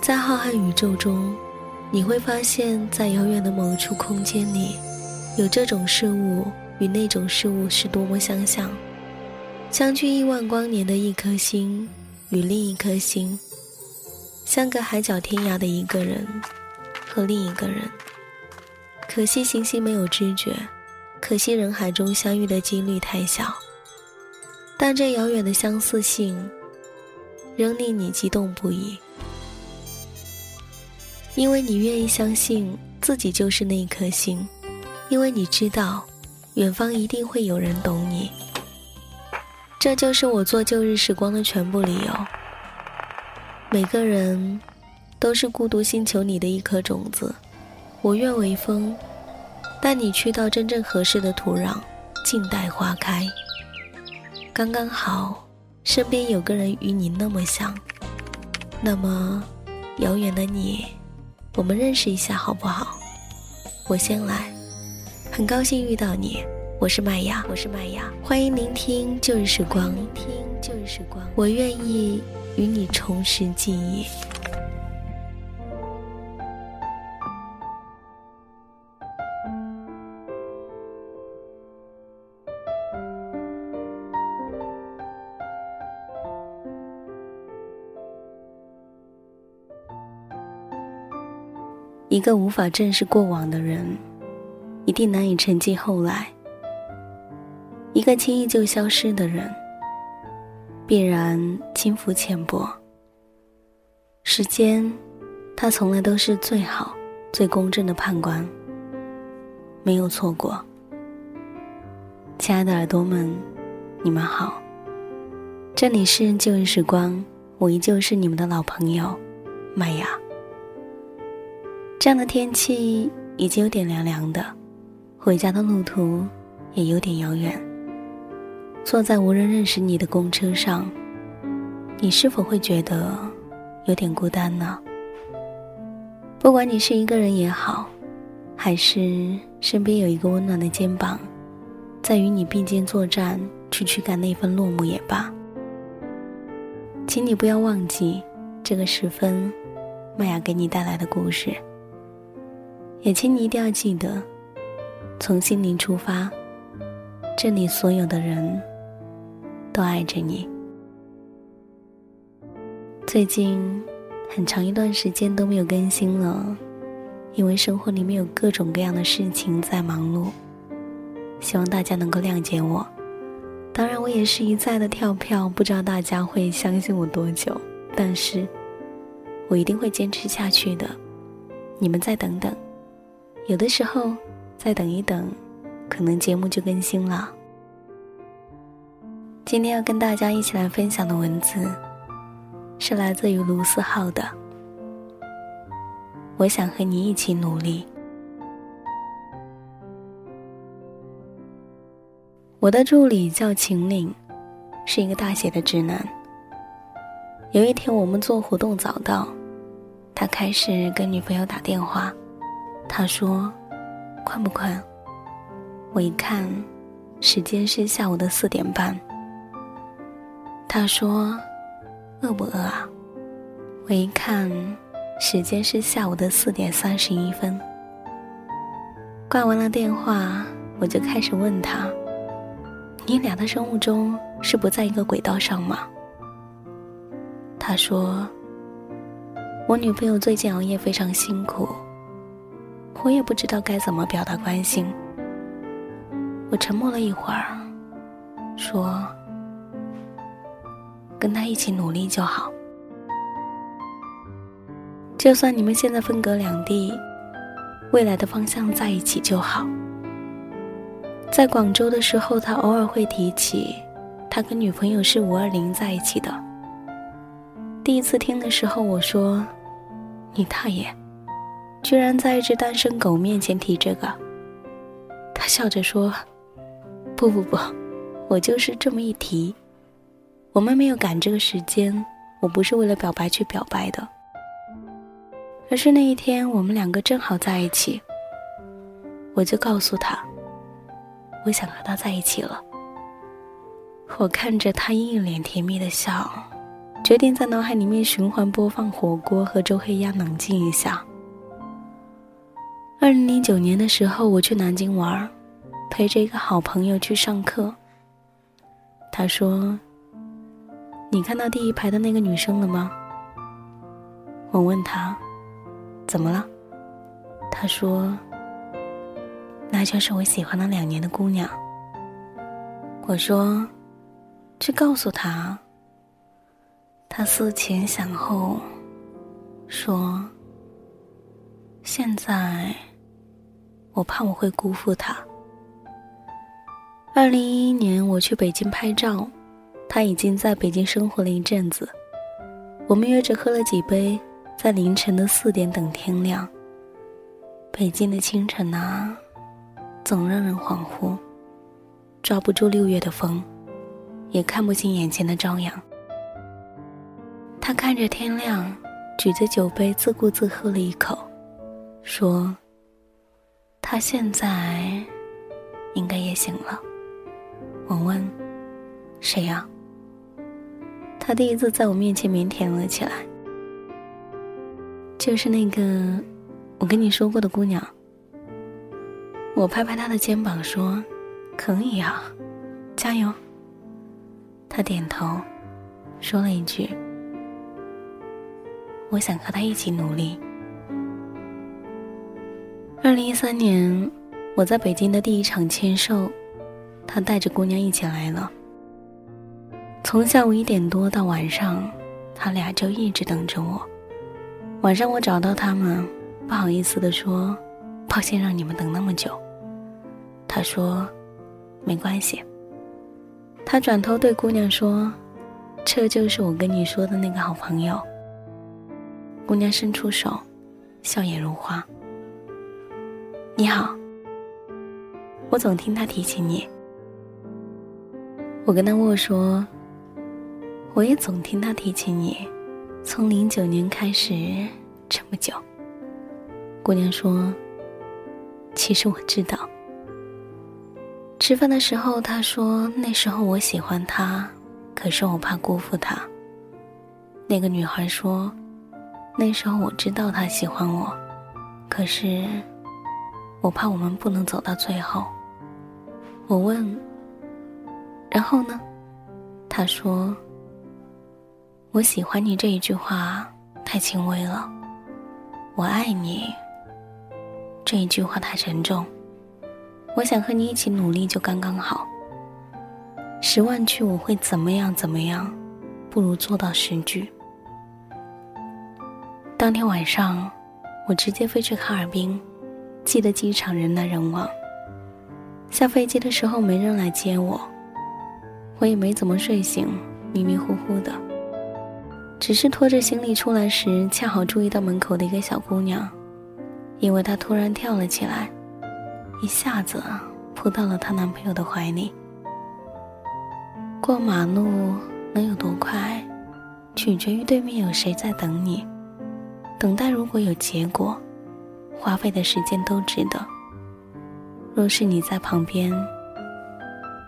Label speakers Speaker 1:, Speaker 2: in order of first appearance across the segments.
Speaker 1: 在浩瀚宇宙中，你会发现在遥远的某处空间里，有这种事物与那种事物是多么相像。相距亿万光年的一颗星，与另一颗星，相隔海角天涯的一个人和另一个人。可惜行星没有知觉，可惜人海中相遇的几率太小。但这遥远的相似性，仍令你激动不已，因为你愿意相信自己就是那一颗星，因为你知道，远方一定会有人懂你。这就是我做旧日时光的全部理由。每个人都是孤独星球里的一颗种子，我愿为风，带你去到真正合适的土壤，静待花开。刚刚好，身边有个人与你那么像，那么遥远的你，我们认识一下好不好？我先来，很高兴遇到你。我是麦芽，我是麦芽，欢迎聆听旧日时光，聆听旧日时光，我愿意与你重拾记忆。一个无法正视过往的人，一定难以沉寂后来。一个轻易就消失的人，必然轻浮浅薄。时间，它从来都是最好、最公正的判官，没有错过。亲爱的耳朵们，你们好，这里是旧日时光，我依旧是你们的老朋友麦芽。这样的天气已经有点凉凉的，回家的路途也有点遥远。坐在无人认识你的公车上，你是否会觉得有点孤单呢？不管你是一个人也好，还是身边有一个温暖的肩膀，在与你并肩作战去驱赶那份落寞也罢，请你不要忘记这个时分，麦雅给你带来的故事。也请你一定要记得，从心灵出发，这里所有的人。都爱着你。最近很长一段时间都没有更新了，因为生活里面有各种各样的事情在忙碌。希望大家能够谅解我。当然，我也是一再的跳票，不知道大家会相信我多久，但是我一定会坚持下去的。你们再等等，有的时候再等一等，可能节目就更新了。今天要跟大家一起来分享的文字，是来自于卢思浩的。我想和你一起努力。我的助理叫秦岭，是一个大写的直男。有一天我们做活动早到，他开始跟女朋友打电话。他说：“困不困？”我一看，时间是下午的四点半。他说：“饿不饿啊？”我一看，时间是下午的四点三十一分。挂完了电话，我就开始问他：“你俩的生物钟是不在一个轨道上吗？”他说：“我女朋友最近熬夜非常辛苦，我也不知道该怎么表达关心。”我沉默了一会儿，说。跟他一起努力就好。就算你们现在分隔两地，未来的方向在一起就好。在广州的时候，他偶尔会提起，他跟女朋友是五二零在一起的。第一次听的时候，我说：“你大爷，居然在一只单身狗面前提这个。”他笑着说：“不不不，我就是这么一提。”我们没有赶这个时间，我不是为了表白去表白的，而是那一天我们两个正好在一起，我就告诉他，我想和他在一起了。我看着他一脸甜蜜的笑，决定在脑海里面循环播放火锅和周黑鸭，冷静一下。二零零九年的时候，我去南京玩，陪着一个好朋友去上课。他说：“你看到第一排的那个女生了吗？”我问他：“怎么了？”他说：“那就是我喜欢了两年的姑娘。”我说：“去告诉她。”他思前想后，说：“现在，我怕我会辜负他。”二零一一年我去北京拍照，他已经在北京生活了一阵子。我们约着喝了几杯，在凌晨的四点等天亮。北京的清晨啊，总让人恍惚，抓不住六月的风，也看不清眼前的朝阳。他看着天亮，举着酒杯自顾自喝了一口，说：“他现在应该也醒了。”我问：“谁呀？”他第一次在我面前腼腆了起来，就是那个我跟你说过的姑娘。我拍拍他的肩膀说：“可以啊，加油。”他点头，说了一句：“我想和他一起努力。”二零一三年，我在北京的第一场签售。他带着姑娘一起来了。从下午一点多到晚上，他俩就一直等着我。晚上我找到他们，不好意思的说：“抱歉让你们等那么久。”他说：“没关系。”他转头对姑娘说：“这就是我跟你说的那个好朋友。”姑娘伸出手，笑靥如花。“你好。”我总听他提起你。我跟他握说，我也总听他提起你，从零九年开始这么久。姑娘说：“其实我知道。”吃饭的时候，他说：“那时候我喜欢他，可是我怕辜负他。”那个女孩说：“那时候我知道他喜欢我，可是我怕我们不能走到最后。”我问。然后呢？他说：“我喜欢你这一句话太轻微了，我爱你这一句话太沉重。我想和你一起努力就刚刚好。十万句我会怎么样怎么样，不如做到十句。”当天晚上，我直接飞去哈尔滨，记得机场人来人往。下飞机的时候没人来接我。我也没怎么睡醒，迷迷糊糊的，只是拖着行李出来时，恰好注意到门口的一个小姑娘，因为她突然跳了起来，一下子扑到了她男朋友的怀里。过马路能有多快，取决于对面有谁在等你。等待如果有结果，花费的时间都值得。若是你在旁边，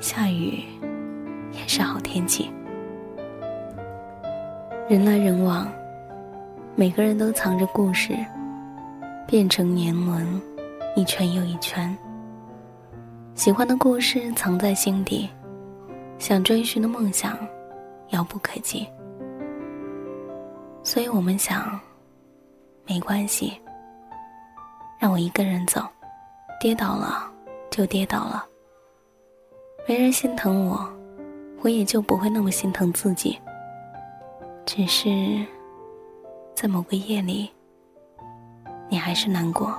Speaker 1: 下雨。也是好天气。人来人往，每个人都藏着故事，变成年轮，一圈又一圈。喜欢的故事藏在心底，想追寻的梦想遥不可及。所以我们想，没关系，让我一个人走，跌倒了就跌倒了，没人心疼我。我也就不会那么心疼自己。只是，在某个夜里，你还是难过，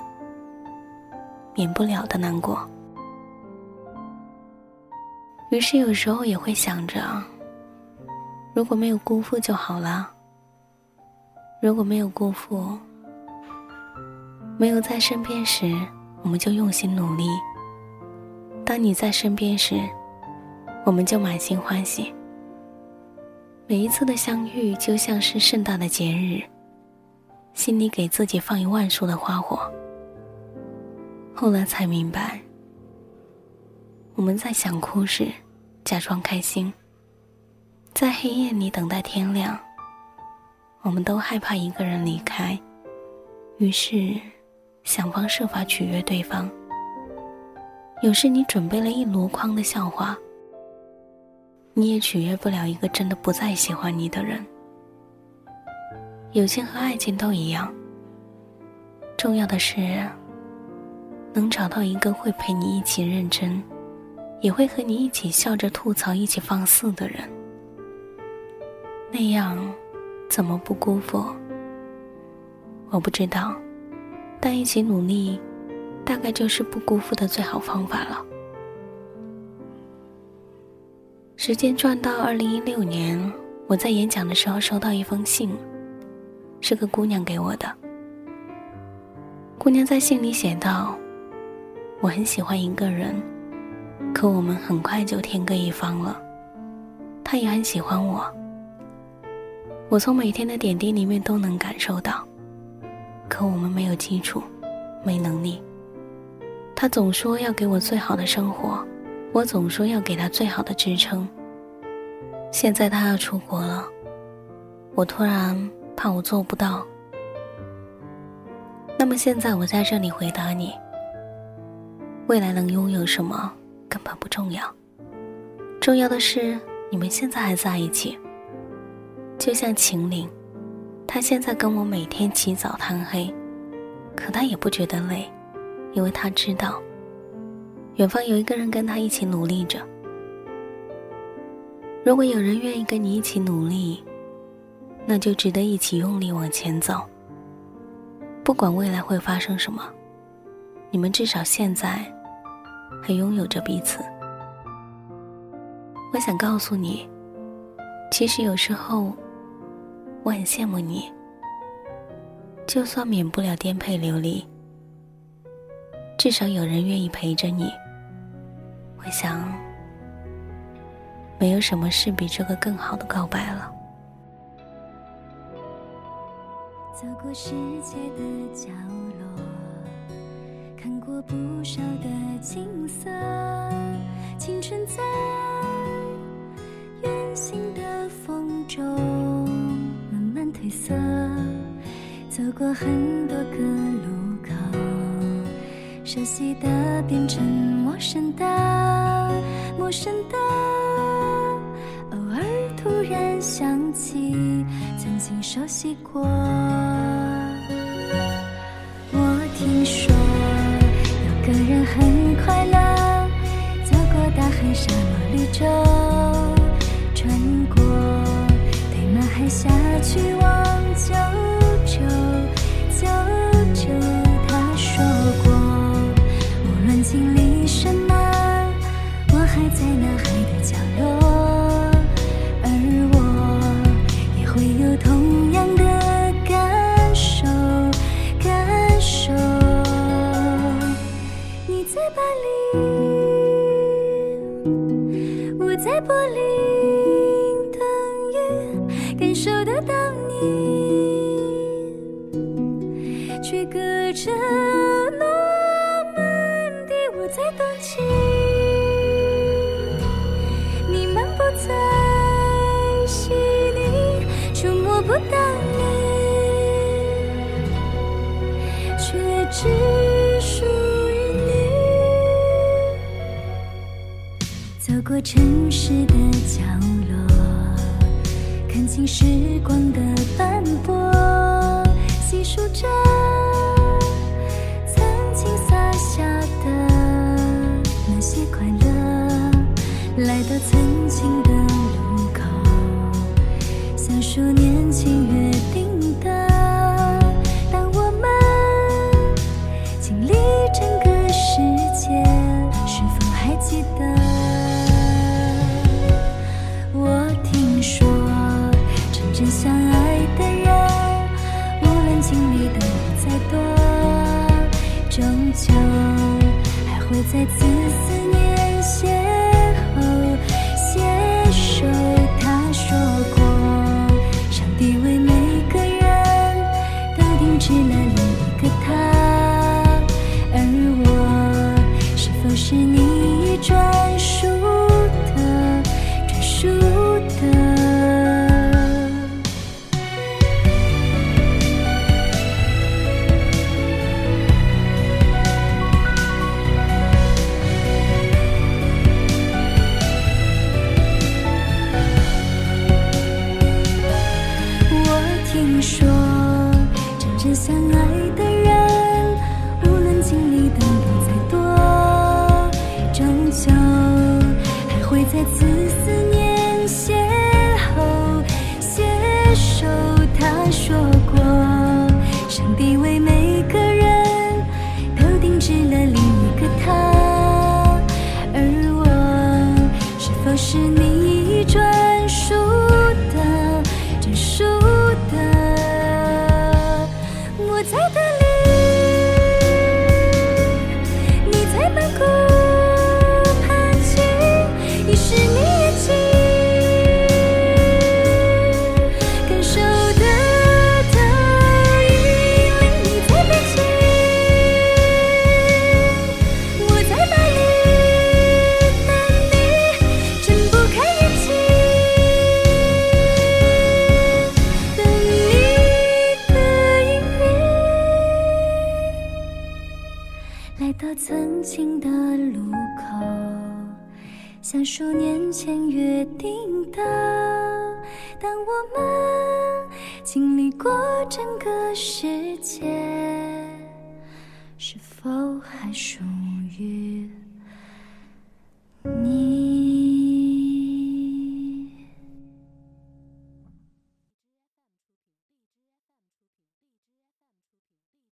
Speaker 1: 免不了的难过。于是有时候也会想着，如果没有辜负就好了。如果没有辜负，没有在身边时，我们就用心努力。当你在身边时，我们就满心欢喜。每一次的相遇就像是盛大的节日，心里给自己放一万束的花火。后来才明白，我们在想哭时假装开心，在黑夜里等待天亮，我们都害怕一个人离开，于是想方设法取悦对方。有时你准备了一箩筐的笑话，你也取悦不了一个真的不再喜欢你的人。友情和爱情都一样，重要的是能找到一个会陪你一起认真，也会和你一起笑着吐槽、一起放肆的人。那样，怎么不辜负？我不知道，但一起努力，大概就是不辜负的最好方法了。时间转到二零一六年，我在演讲的时候收到一封信，是个姑娘给我的。姑娘在信里写道：“我很喜欢一个人，可我们很快就天各一方了。他也很喜欢我。”我从每天的点滴里面都能感受到，可我们没有基础，没能力。他总说要给我最好的生活，我总说要给他最好的支撑。现在他要出国了，我突然怕我做不到。那么现在我在这里回答你：未来能拥有什么根本不重要，重要的是你们现在还在一起。就像秦岭，他现在跟我每天起早贪黑，可他也不觉得累，因为他知道，远方有一个人跟他一起努力着。如果有人愿意跟你一起努力，那就值得一起用力往前走。不管未来会发生什么，你们至少现在还拥有着彼此。我想告诉你，其实有时候。我很羡慕你，就算免不了颠沛流离，至少有人愿意陪着你。我想，没有什么事比这个更好的告白了。
Speaker 2: 走过世界的角落，看过不少的景色，青春在色，走过很多个路口，熟悉的变成陌生的，陌生的。偶尔突然想起曾经熟悉过。我听说有个人很快乐，走过大海、沙漠、绿洲，穿过。海下去望就城市的角落。看清时光的斑驳，细数着说，真正相爱的人，无论经历的路再多，终究还会再次思念邂逅，携手。他说过，上帝为每个人都定制了另一个他，而我是否是你到曾经的路口像数年前约定的当我们经历过整个世界是否还属于你